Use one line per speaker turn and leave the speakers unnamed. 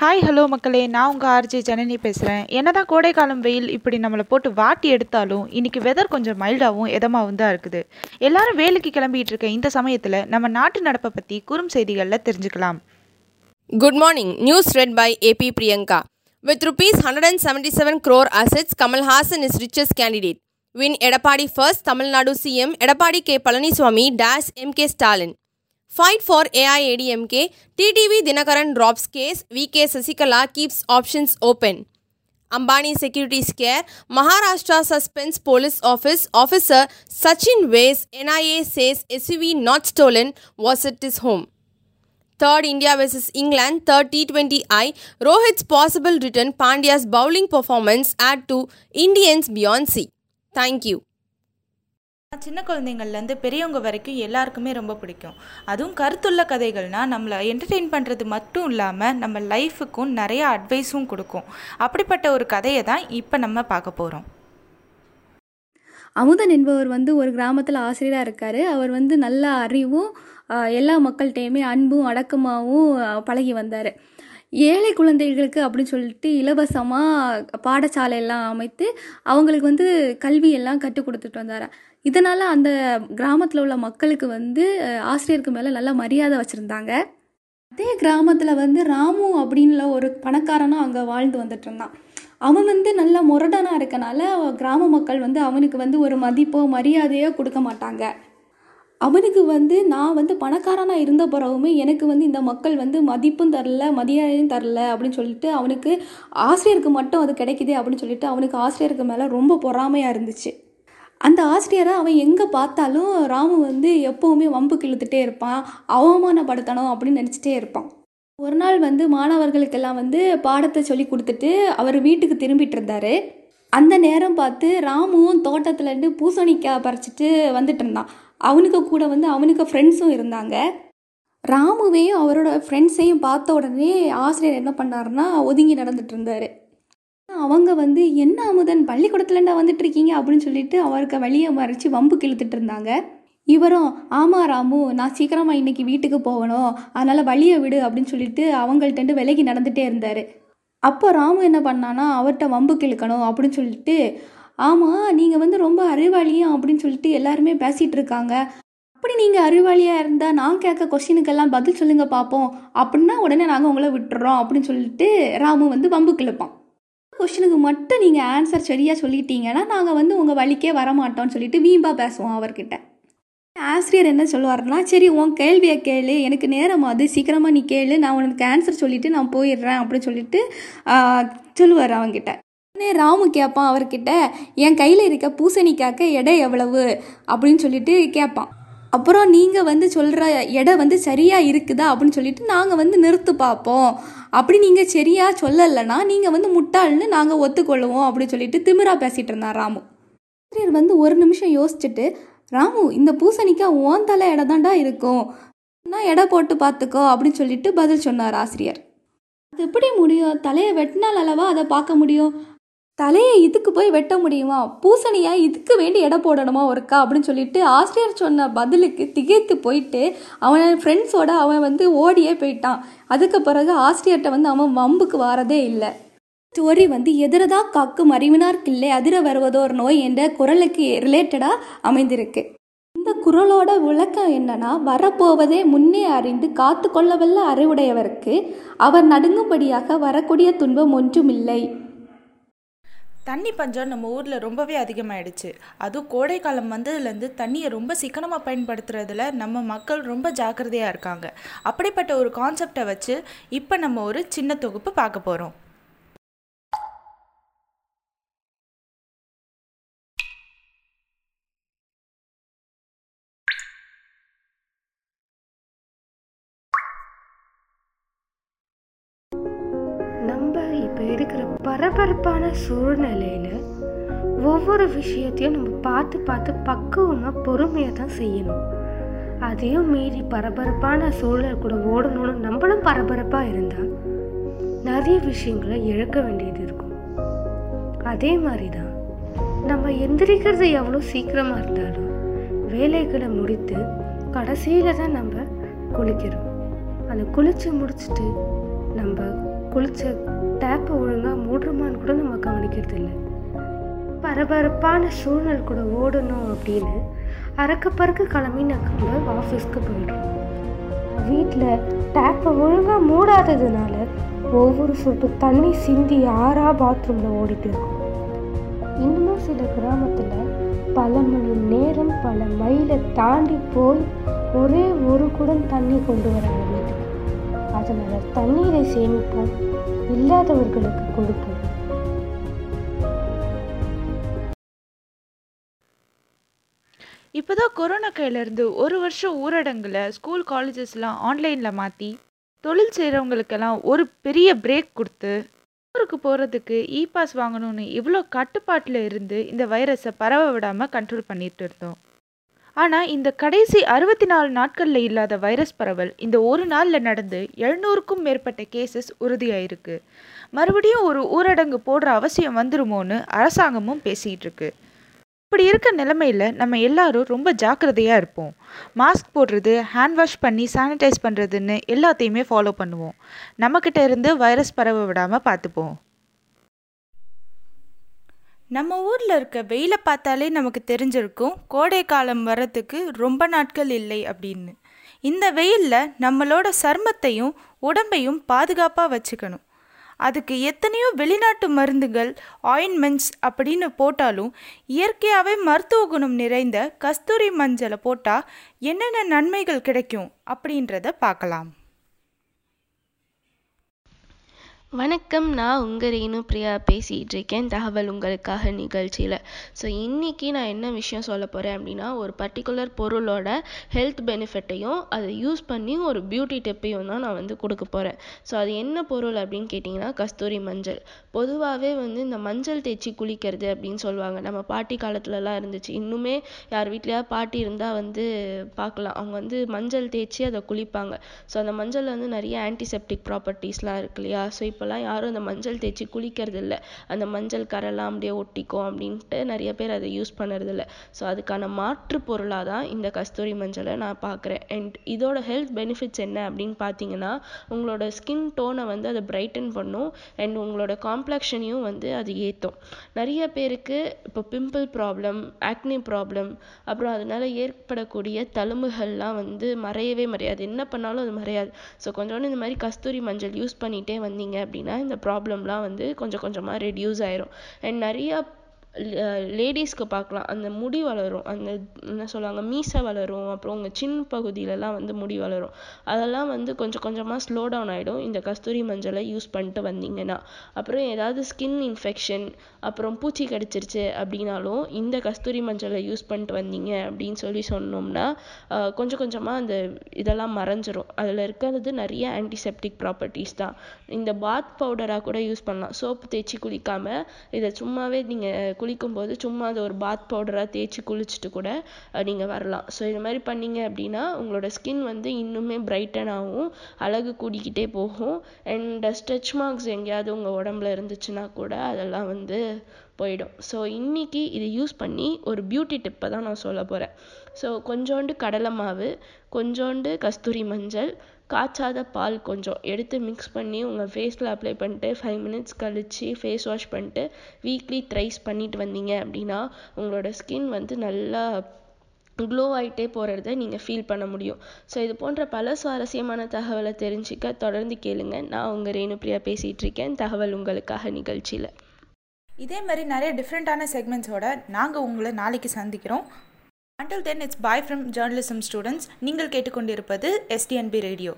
Hi hello மக்களே. நான் உங்கள் ஆர்ஜே ஜனனி பேசுகிறேன் என்னதான் கோடைக்காலம் வெயில் இப்படி நம்மளை போட்டு வாட்டி எடுத்தாலும் இன்றைக்கி வெதர் கொஞ்சம் மைல்டாகவும் இதமாகவும் தான் இருக்குது. எல்லாரும் வேலைக்கு கிளம்பிட்டு இருக்க இந்த சமயத்தில் நம்ம நாட்டு நடப்பை பற்றி குறும் செய்திகளில் தெரிஞ்சுக்கலாம்.
Good morning. News read by AP Priyanka. With rupees 177 crore assets, Kamal Hassan is richest candidate win Edappadi first Tamil Nadu CM Edappadi K Palaniswami dash M K Stalin Fight for AIADMK, TTV Dinakaran drops case, VK Sasikala keeps options open. Ambani security scare, Maharashtra suspends police office officer Sachin Weiss, NIA says SUV not stolen was at his home. Third India vs England, third T20I, Rohit's possible return, Pandya's bowling performance add to Indians beyond sea. Thank you.
சின்ன குழந்தைங்கள்லேருந்து பெரியவங்க வரைக்கும் எல்லாருக்குமே ரொம்ப பிடிக்கும். அதுவும் கருத்துள்ள கதைகள்னால் நம்மளை என்டர்டெயின் பண்ணுறது மட்டும் இல்லாமல் நம்ம லைஃபுக்கும் நிறைய அட்வைஸும் கொடுக்கும். அப்படிப்பட்ட ஒரு கதையை தான் இப்போ நம்ம பார்க்க போகிறோம்
அமுதன் என்பவர் வந்து ஒரு கிராமத்தில் ஆசிரியராக இருக்கார். அவர் வந்து நல்ல அறிவும் எல்லா மக்கள்கிட்டையுமே அன்பும் அடக்கமாகவும் பழகி வந்தார். ஏழை குழந்தைகளுக்கு அப்படின்னு சொல்லிட்டு இலவசமாக பாடசாலை எல்லாம் அமைத்து அவங்களுக்கு வந்து கல்வியெல்லாம் கற்றுக் கொடுத்துட்டு வந்தார் இதனால் அந்த கிராமத்தில் உள்ள மக்களுக்கு வந்து ஆசிரியருக்கு மேலே நல்ல மரியாதை வச்சுருந்தாங்க. அதே கிராமத்தில் வந்து ராமு அப்படின்ல ஒரு பணக்காரனும் அங்கே வாழ்ந்து வந்துட்டு இருந்தான். அவன் வந்து நல்ல முரடனாக இருக்கனால கிராம மக்கள் வந்து அவனுக்கு வந்து ஒரு மதிப்போ மரியாதையோ கொடுக்க மாட்டாங்க. அவனுக்கு வந்து நான் வந்து பணக்காரனாக இருந்த பிறகுமே எனக்கு வந்து இந்த மக்கள் வந்து மதிப்பும் தரல மரியாதையும் தரல அப்படின்னு சொல்லிட்டு அவனுக்கு ஆசிரியருக்கு மட்டும் அது கிடைக்குதே அப்படின்னு சொல்லிட்டு அவனுக்கு ஆசிரியருக்கு மேலே ரொம்ப பொறாமையாக இருந்துச்சு. அந்த ஆசிரியரை அவன் எங்கே பார்த்தாலும் ராமு வந்து எப்போவுமே வம்புக்கு இழுத்துட்டே இருப்பான் அவமானப்படுத்தணும் அப்படின்னு நினச்சிட்டே இருப்பான். ஒரு நாள் வந்து மாணவர்களுக்கெல்லாம் வந்து பாடத்தை சொல்லி கொடுத்துட்டு அவர் வீட்டுக்கு திரும்பிட்டு இருந்தாரு. அந்த நேரம் பார்த்து ராமுவும் தோட்டத்துலேருந்து பூசணிக்காய் பறிச்சிட்டு வந்துட்டு இருந்தான். அவனுக்கு கூட வந்து அவனுக்கு ஃப்ரெண்ட்ஸும் இருந்தாங்க. ராமுவையும் அவரோட ஃப்ரெண்ட்ஸையும் பார்த்த உடனே ஆசிரியர் என்ன பண்ணாருன்னா ஒதுங்கி நடந்துட்டு இருந்தாரு. அவங்க வந்து என்ன அமுதன்? பள்ளிக்கூடத்துலண்டா வந்துட்டு இருக்கீங்க அப்படின்னு சொல்லிட்டு அவருக்கு வழியை மறைச்சி வம்புக்கு இழுத்துட்டு இருந்தாங்க இவரும் ஆமா ராமு நான் சீக்கிரமாக இன்னைக்கு வீட்டுக்கு போகணும். அதனால் வழியை விடு அப்படின்னு சொல்லிட்டு அவங்கள்ட்ட விலகி நடந்துகிட்டே இருந்தார். அப்போ ராமு என்ன பண்ணானா அவர்கிட்ட வம்புக்கு இழுக்கணும் அப்படின்னு சொல்லிட்டு ஆமாம் நீங்கள் வந்து ரொம்ப அறிவாளியும் அப்படின்னு சொல்லிட்டு எல்லாருமே பேசிகிட்டு இருக்காங்க அப்படி நீங்கள் அறிவாளியாக இருந்தால் நான் கேட்க கொஸ்டினுக்கெல்லாம் பதில் சொல்லுங்கள் பார்ப்போம் அப்படின்னா உடனே நாங்கள் உங்களை விட்டுறோம் அப்படின்னு சொல்லிட்டு ராமு வந்து வம்பு இழுப்பான் கொஸ்டினுக்கு மட்டும் நீங்கள் ஆன்சர் சரியாக சொல்லிட்டீங்கன்னா நாங்கள் வந்து உங்கள் வழிக்கே வரமாட்டோம்னு சொல்லிட்டு வீம்பா பேசுவோம் அவர்கிட்ட. ஆசிரியர் என்ன சொல்லுவார்னா சரி உன் கேள்வியை கேளு. எனக்கு நேரம் அது சீக்கிரமாக நீ கேளு. நான் உனக்கு ஆன்சர் சொல்லிவிட்டு நான் போயிடுறேன் அப்படின்னு சொல்லிட்டு சொல்லுவார் அவங்கிட்ட உடனே ராமு கேட்பான் அவர்கிட்ட என் கையில் இருக்க பூசணிக்காக்க எடை எவ்வளவு? அப்படின்னு சொல்லிட்டு கேட்பான் அப்புறம் நீங்கள் வந்து சொல்கிற இடம் வந்து சரியாக இருக்குதா அப்படின்னு சொல்லிட்டு நாங்கள் வந்து நிறுத்து பார்ப்போம். அப்படி நீங்கள் சரியாக சொல்லலைன்னா நீங்கள் வந்து முட்டாள்னு நாங்கள் ஒத்துக்கொள்ளுவோம் அப்படின்னு சொல்லிட்டு திமிரா பேசிகிட்டு இருந்தான் ராமு. ஆசிரியர் வந்து ஒரு நிமிஷம் யோசிச்சுட்டு ராமு இந்த பூசணிக்காய் ஓன் தலை இடம் தாண்டா இருக்கும். நான் எடை போட்டு பார்த்துக்கோ அப்படின்னு சொல்லிட்டு பதில் சொன்னார் ஆசிரியர். அது எப்படி முடியும்? தலையை வெட்டினால் அளவா அதை பார்க்க முடியும்? தலையை இதுக்கு போய் வெட்ட முடியுமா? பூசணியை இதுக்கு வேண்டி எடை போடணுமா ஒருக்கா? அப்படின்னு சொல்லிட்டு ஆசிரியர் சொன்ன பதிலுக்கு திகைத்து போயிட்டு அவன் ஃப்ரெண்ட்ஸோட அவன் வந்து ஓடியே போயிட்டான். அதுக்கு பிறகு ஆசிரியர்கிட்ட வந்து அவன் வம்புக்கு வாரதே இல்லை. ஸ்டோரி வந்து எதிரதா காக்கும் அறிவினார்க்கில்லை அதிர வருவதோர் நோய் என்ற குரலுக்கு ரிலேட்டடாக அமைந்திருக்கு. இந்த குரலோட விளக்கம் என்னன்னா வரப்போவதே முன்னே அறிந்து காத்து கொள்ளவல்ல அறிவுடையவருக்கு அவர் நடுங்கும்படியாக வரக்கூடிய துன்பம் ஒன்றுமில்லை.
தண்ணி பஞ்சம் நம்ம ஊரில் ரொம்பவே அதிகமாகிடுச்சு அதுவும் கோடைக்காலம் வந்ததுலேருந்து தண்ணியை ரொம்ப சிக்கனமாக பயன்படுத்துறதுல நம்ம மக்கள் ரொம்ப ஜாக்கிரதையாக இருக்காங்க. அப்படிப்பட்ட ஒரு கான்செப்டை வச்சு இப்போ நம்ம ஒரு சின்ன தொகுப்பு பார்க்க போகிறோம்
பரபரப்பான சூழ்நிலையில் ஒவ்வொரு விஷயத்தையும் நம்ம பார்த்து பார்த்து பக்குவமாக பொறுமையாக தான் செய்யணும். அதையும் மீறி பரபரப்பான சூழல் கூட ஓடணும்னு நம்மளும் பரபரப்பாக இருந்தால் நிறைய விஷயங்களை இழக்க வேண்டியது இருக்கும். அதே மாதிரி தான் நம்ம எந்திரிக்கிறது எவ்வளோ சீக்கிரமாக இருந்தாலும் வேலைகளை முடித்து கடைசியில் தான் நம்ம குளிக்கிறோம். அந்த குளிச்சு முடிச்சுட்டு நம்ம குளிச்ச டேப்பை ஒழுங்காக மூடுறமான்னு கூட நம்ம கவனிக்கிறது இல்லை பரபரப்பான சூழ்நிலை கூட ஓடணும் அப்படின்னு அறக்க பறக்க கிளம்பி நம்ம ஆஃபீஸ்க்கு போயிடுறோம் வீட்டில் டேப்பை ஒழுங்காக மூடாததுனால ஒவ்வொரு சொட்டு தண்ணி சிந்தி ஆறா பாத்ரூமில் ஓடிட்டு இருக்கும். இன்னும் சில கிராமத்தில் பல மணி நேரம் பல மைலை தாண்டி போய் ஒரே ஒரு குடம் தண்ணி கொண்டு வராங்க. வீட்டுக்கு தண்ணீரை சேமிப்போம். இல்லாதவர்களுக்கு கொடுப்போம்.
இப்போதான் கொரோனா கையிலேருந்து ஒரு வருஷம் ஊரடங்கில் ஸ்கூல் காலேஜஸ்லாம் ஆன்லைனில் மாற்றி தொழில் செய்கிறவங்களுக்கெல்லாம் ஒரு பெரிய பிரேக் கொடுத்து ஊருக்கு போகிறதுக்கு இ பாஸ் வாங்கணும்னு இவ்வளோ கட்டுப்பாட்டில் இருந்து இந்த வைரஸை பரவ விடாமல் கண்ட்ரோல் பண்ணிட்டு இருந்தோம். ஆனால் இந்த கடைசி அறுபத்தி நாலு நாட்களில் இல்லாத வைரஸ் பரவல் இந்த ஒரு நாளில் நடந்து எழுநூறுக்கும் மேற்பட்ட கேசஸ் உறுதியாயிருக்கு. மறுபடியும் ஒரு ஊரடங்கு போடுற அவசியம் வந்துருமோன்னு அரசாங்கமும் பேசிகிட்டு இருக்கு இப்படி இருக்க நிலமையில நம்ம எல்லாரும் ரொம்ப ஜாக்கிரதையாக இருப்போம். மாஸ்க் போடுறது ஹேண்ட் வாஷ் பண்ணி சானிடைஸ் பண்ணுறதுன்னு எல்லாத்தையுமே ஃபாலோ பண்ணுவோம். நம்மக்கிட்ட இருந்து வைரஸ் பரவ விடாமல் பார்த்துப்போம். நம்ம ஊரில் இருக்க வெயிலை பார்த்தாலே நமக்கு தெரிஞ்சிருக்கும் கோடை காலம் வர்றதுக்கு ரொம்ப நாட்கள் இல்லை அப்படின்னு. இந்த வெயிலில் நம்மளோட சர்மத்தையும் உடம்பையும் பாதுகாப்பாக வச்சுக்கணும். அதுக்கு எத்தனையோ வெளிநாட்டு மருந்துகள் ஆயின்மெண்ட்ஸ் அப்படின்னு போட்டாலும் இயற்கையாகவே மருத்துவ குணம் நிறைந்த கஸ்தூரி மஞ்சளை போட்டால் என்னென்ன நன்மைகள் கிடைக்கும் அப்படின்றத பார்க்கலாம்.
வணக்கம் நான் உங்கள் ரேணு பிரியா பேசிகிட்டு இருக்கேன். தகவல் உங்களுக்காக நிகழ்ச்சியில். ஸோ இன்றைக்கி நான் என்ன விஷயம் சொல்ல போகிறேன் அப்படின்னா ஒரு பர்டிகுலர் பொருளோட ஹெல்த் பெனிஃபிட்டையும் அதை யூஸ் பண்ணி ஒரு பியூட்டி டிப்பையும் தான் நான் வந்து கொடுக்க போகிறேன் ஸோ அது என்ன பொருள் அப்படின்னு கேட்டிங்கன்னா கஸ்தூரி மஞ்சள். பொதுவாகவே வந்து இந்த மஞ்சள் தேய்ச்சி குளிக்கிறது அப்படின்னு சொல்லுவாங்க. நம்ம பாட்டி காலத்துலலாம் இருந்துச்சு. இன்னுமே யார் வீட்லையாவது பாட்டி இருந்தால் வந்து பார்க்கலாம். அவங்க வந்து மஞ்சள் தேய்ச்சி அதை குளிப்பாங்க. ஸோ அந்த மஞ்சளில் வந்து நிறைய ஆன்டிசெப்டிக் ப்ராப்பர்ட்டிஸ்லாம் இருக்கு இல்லையா? ஸோ இப்போல்லாம் யாரும் அந்த மஞ்சள் தேய்ச்சி குளிக்கிறது இல்லை அந்த மஞ்சள் கரெல்லாம் அப்படியே ஒட்டிக்கும் அப்படின்ட்டு நிறைய பேர் அதை யூஸ் பண்ணுறது இல்லை ஸோ அதுக்கான மாற்று பொருளாக தான் இந்த கஸ்தூரி மஞ்சளை நான் பார்க்குறேன். அண்ட் இதோட ஹெல்த் பெனிஃபிட்ஸ் என்ன அப்படின்னு பார்த்தீங்கன்னா உங்களோட ஸ்கின் டோனை வந்து அதை பிரைட்டன் பண்ணும். அண்ட் உங்களோட காம்ப்ளெக்ஷனையும் வந்து அது ஏற்றும் நிறைய பேருக்கு இப்போ பிம்பிள் ப்ராப்ளம் ஆக்னி ப்ராப்ளம் அப்புறம் அதனால ஏற்படக்கூடிய தழும்புகள்லாம் வந்து மறையவே மறையாது. என்ன பண்ணாலும் அது மறையாது. ஸோ கொஞ்சோண்டு இந்த மாதிரி கஸ்தூரி மஞ்சள் யூஸ் பண்ணிகிட்டே வந்தீங்க அப்படின்னா இந்த ப்ராப்ளம்லாம் வந்து கொஞ்சம் கொஞ்சமாக ரெடியூஸ் ஆயிரும். அண்ட் நிறையா லேடிஸ்க்கு பார்க்கலாம். அந்த முடி வளரும். அந்த என்ன சொல்லுவாங்க மீசை வளரும். அப்புறம் உங்கள் சின் பகுதியிலலாம் வந்து முடி வளரும். அதெல்லாம் வந்து கொஞ்சம் கொஞ்சமாக ஸ்லோ டவுன் ஆகிடும் இந்த கஸ்தூரி மஞ்சளை யூஸ் பண்ணிட்டு வந்தீங்கன்னா. அப்புறம் ஏதாவது ஸ்கின் இன்ஃபெக்ஷன் அப்புறம் பூச்சி கடிச்சிருச்சு அப்படின்னாலும் இந்த கஸ்தூரி மஞ்சளை யூஸ் பண்ணிட்டு வந்தீங்க அப்படின்னு சொல்லி சொன்னோம்னா கொஞ்சம் கொஞ்சமாக அந்த இதெல்லாம் மறைஞ்சிரும். அதில் இருக்கிறது நிறைய ஆன்டிசெப்டிக் ப்ராப்பர்ட்டிஸ் தான். இந்த பாத் பவுடராக கூட யூஸ் பண்ணலாம். சோப்பு தேய்ச்சி குளிக்காமல் இதை சும்மாவே நீங்கள் குளிக்கும்போது சும்மா அதை ஒரு பாத் பவுடராக தேய்ச்சி குளிச்சுட்டு கூட நீங்கள் வரலாம். ஸோ இது மாதிரி பண்ணீங்க அப்படின்னா உங்களோட ஸ்கின் வந்து இன்னுமே பிரைட்டன் ஆகும் அழகு கூடிக்கிட்டே போகும். அண்ட் ஸ்ட்ரெச் மார்க்ஸ் எங்கேயாவது உங்கள் உடம்புல இருந்துச்சுன்னா கூட அதெல்லாம் வந்து போயிடும். ஸோ இன்றைக்கி இதை யூஸ் பண்ணி ஒரு பியூட்டி டிப்பை தான் நான் சொல்ல போகிறேன் ஸோ கொஞ்சோண்டு கடலை மாவு கொஞ்சோண்டு கஸ்தூரி மஞ்சள் காய்ச்சாத பால் கொஞ்சம் எடுத்து மிக்ஸ் பண்ணி உங்கள் ஃபேஸில் அப்ளை பண்ணிட்டு ஃபைவ் மினிட்ஸ் கழித்து ஃபேஸ் வாஷ் பண்ணிட்டு வீக்லி த்ரைஸ் பண்ணிட்டு வந்தீங்க அப்படின்னா உங்களோட ஸ்கின் வந்து நல்லா க்ளோ ஆகிட்டே போகிறத நீங்கள் ஃபீல் பண்ண முடியும். ஸோ இது போன்ற பல சுவாரஸ்யமான தகவலை தெரிஞ்சுக்க தொடர்ந்து கேளுங்க. நான் உங்கள் ரேணுப்ரியா பேசிகிட்டு இருக்கேன். தகவல் உங்களுக்காக நிகழ்ச்சியில்.
இதே மாதிரி நிறைய டிஃப்ரெண்ட்டான செக்மெண்ட்ஸோட நாங்கள் உங்களை நாளைக்கு சந்திக்கிறோம். Until then it's bye from journalism students நீங்கள் கேட்டுக்கொண்டிருப்பது எஸ்டிஎன்பி ரேடியோ